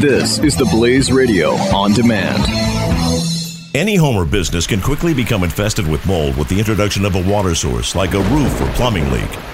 This is the Blaze Radio on demand. Any home or business can quickly become infested with mold with the introduction of a water source like a roof or plumbing leak.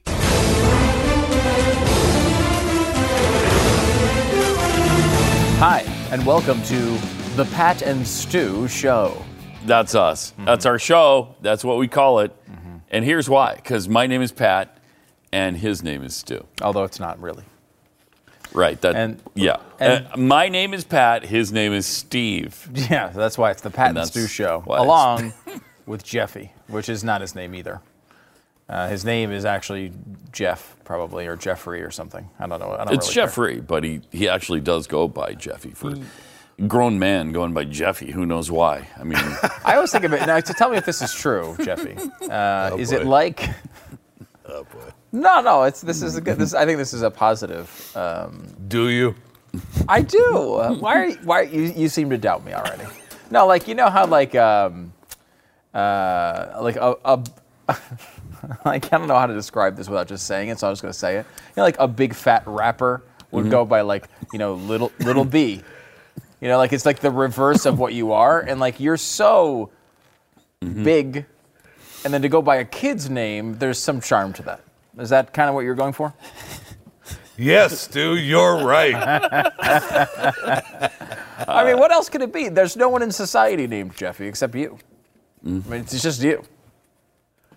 And welcome to the Pat and Stu Show. That's us. Mm-hmm. That's our show. That's what we call it. And here's why because my name is Pat and his name is Stu. Although it's not really. Right. That, And- yeah. and- Uh, my name is Pat. His name is Steve. Yeah, that's why it's the Pat and, And Stu Show, along with Jeffy, which is not his name either. Uh, his name is actually Jeff, probably, or Jeffrey or something. I don't know. I don't It's really care. Jeffrey, but he, he actually does go by Jeffy for grown man going by Jeffy. Who knows why? I mean, I always think of it now. To tell me if this is true, Jeffy. Uh, is it like? Oh boy. No, no. It's this is a good. This I think this is a positive. Um, Do you? I do. Uh, why? Are you, why you? You seem to doubt me already. No, like you know how like um, uh, like a. a like I don't know how to describe this without just saying it, so I'm just gonna say it. You know, like a big fat rapper would mm-hmm. go by like you know little little B. You know, like it's like the reverse of what you are, and like you're so mm-hmm. big, and then to go by a kid's name, there's some charm to that. Is that kind of what you're going for? Yes, Stu, you're right. I mean, what else could it be? There's no one in society named Jeffy except you. I mean, it's just you.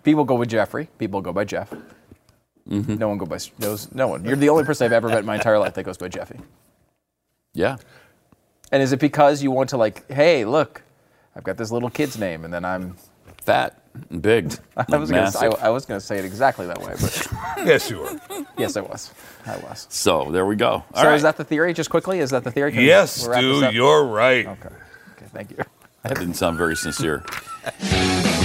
People go with Jeffrey. People go by Jeff. Mm-hmm. No one go by knows. No one. You're the only person I've ever met in my entire life that goes by Jeffy. yeah. And is it because you want to like, hey, look, I've got this little kid's name, and then I'm. Fat and big. I was gonna. Say. I, I was gonna say it exactly that way, but yes, you are. yes, I was. I was. So there we go. All so right. is that the theory? Just quickly, is that the theory? Can Yes, we'll wrap this Stu, up? you're right. Okay. Okay. Thank you. that didn't sound very sincere.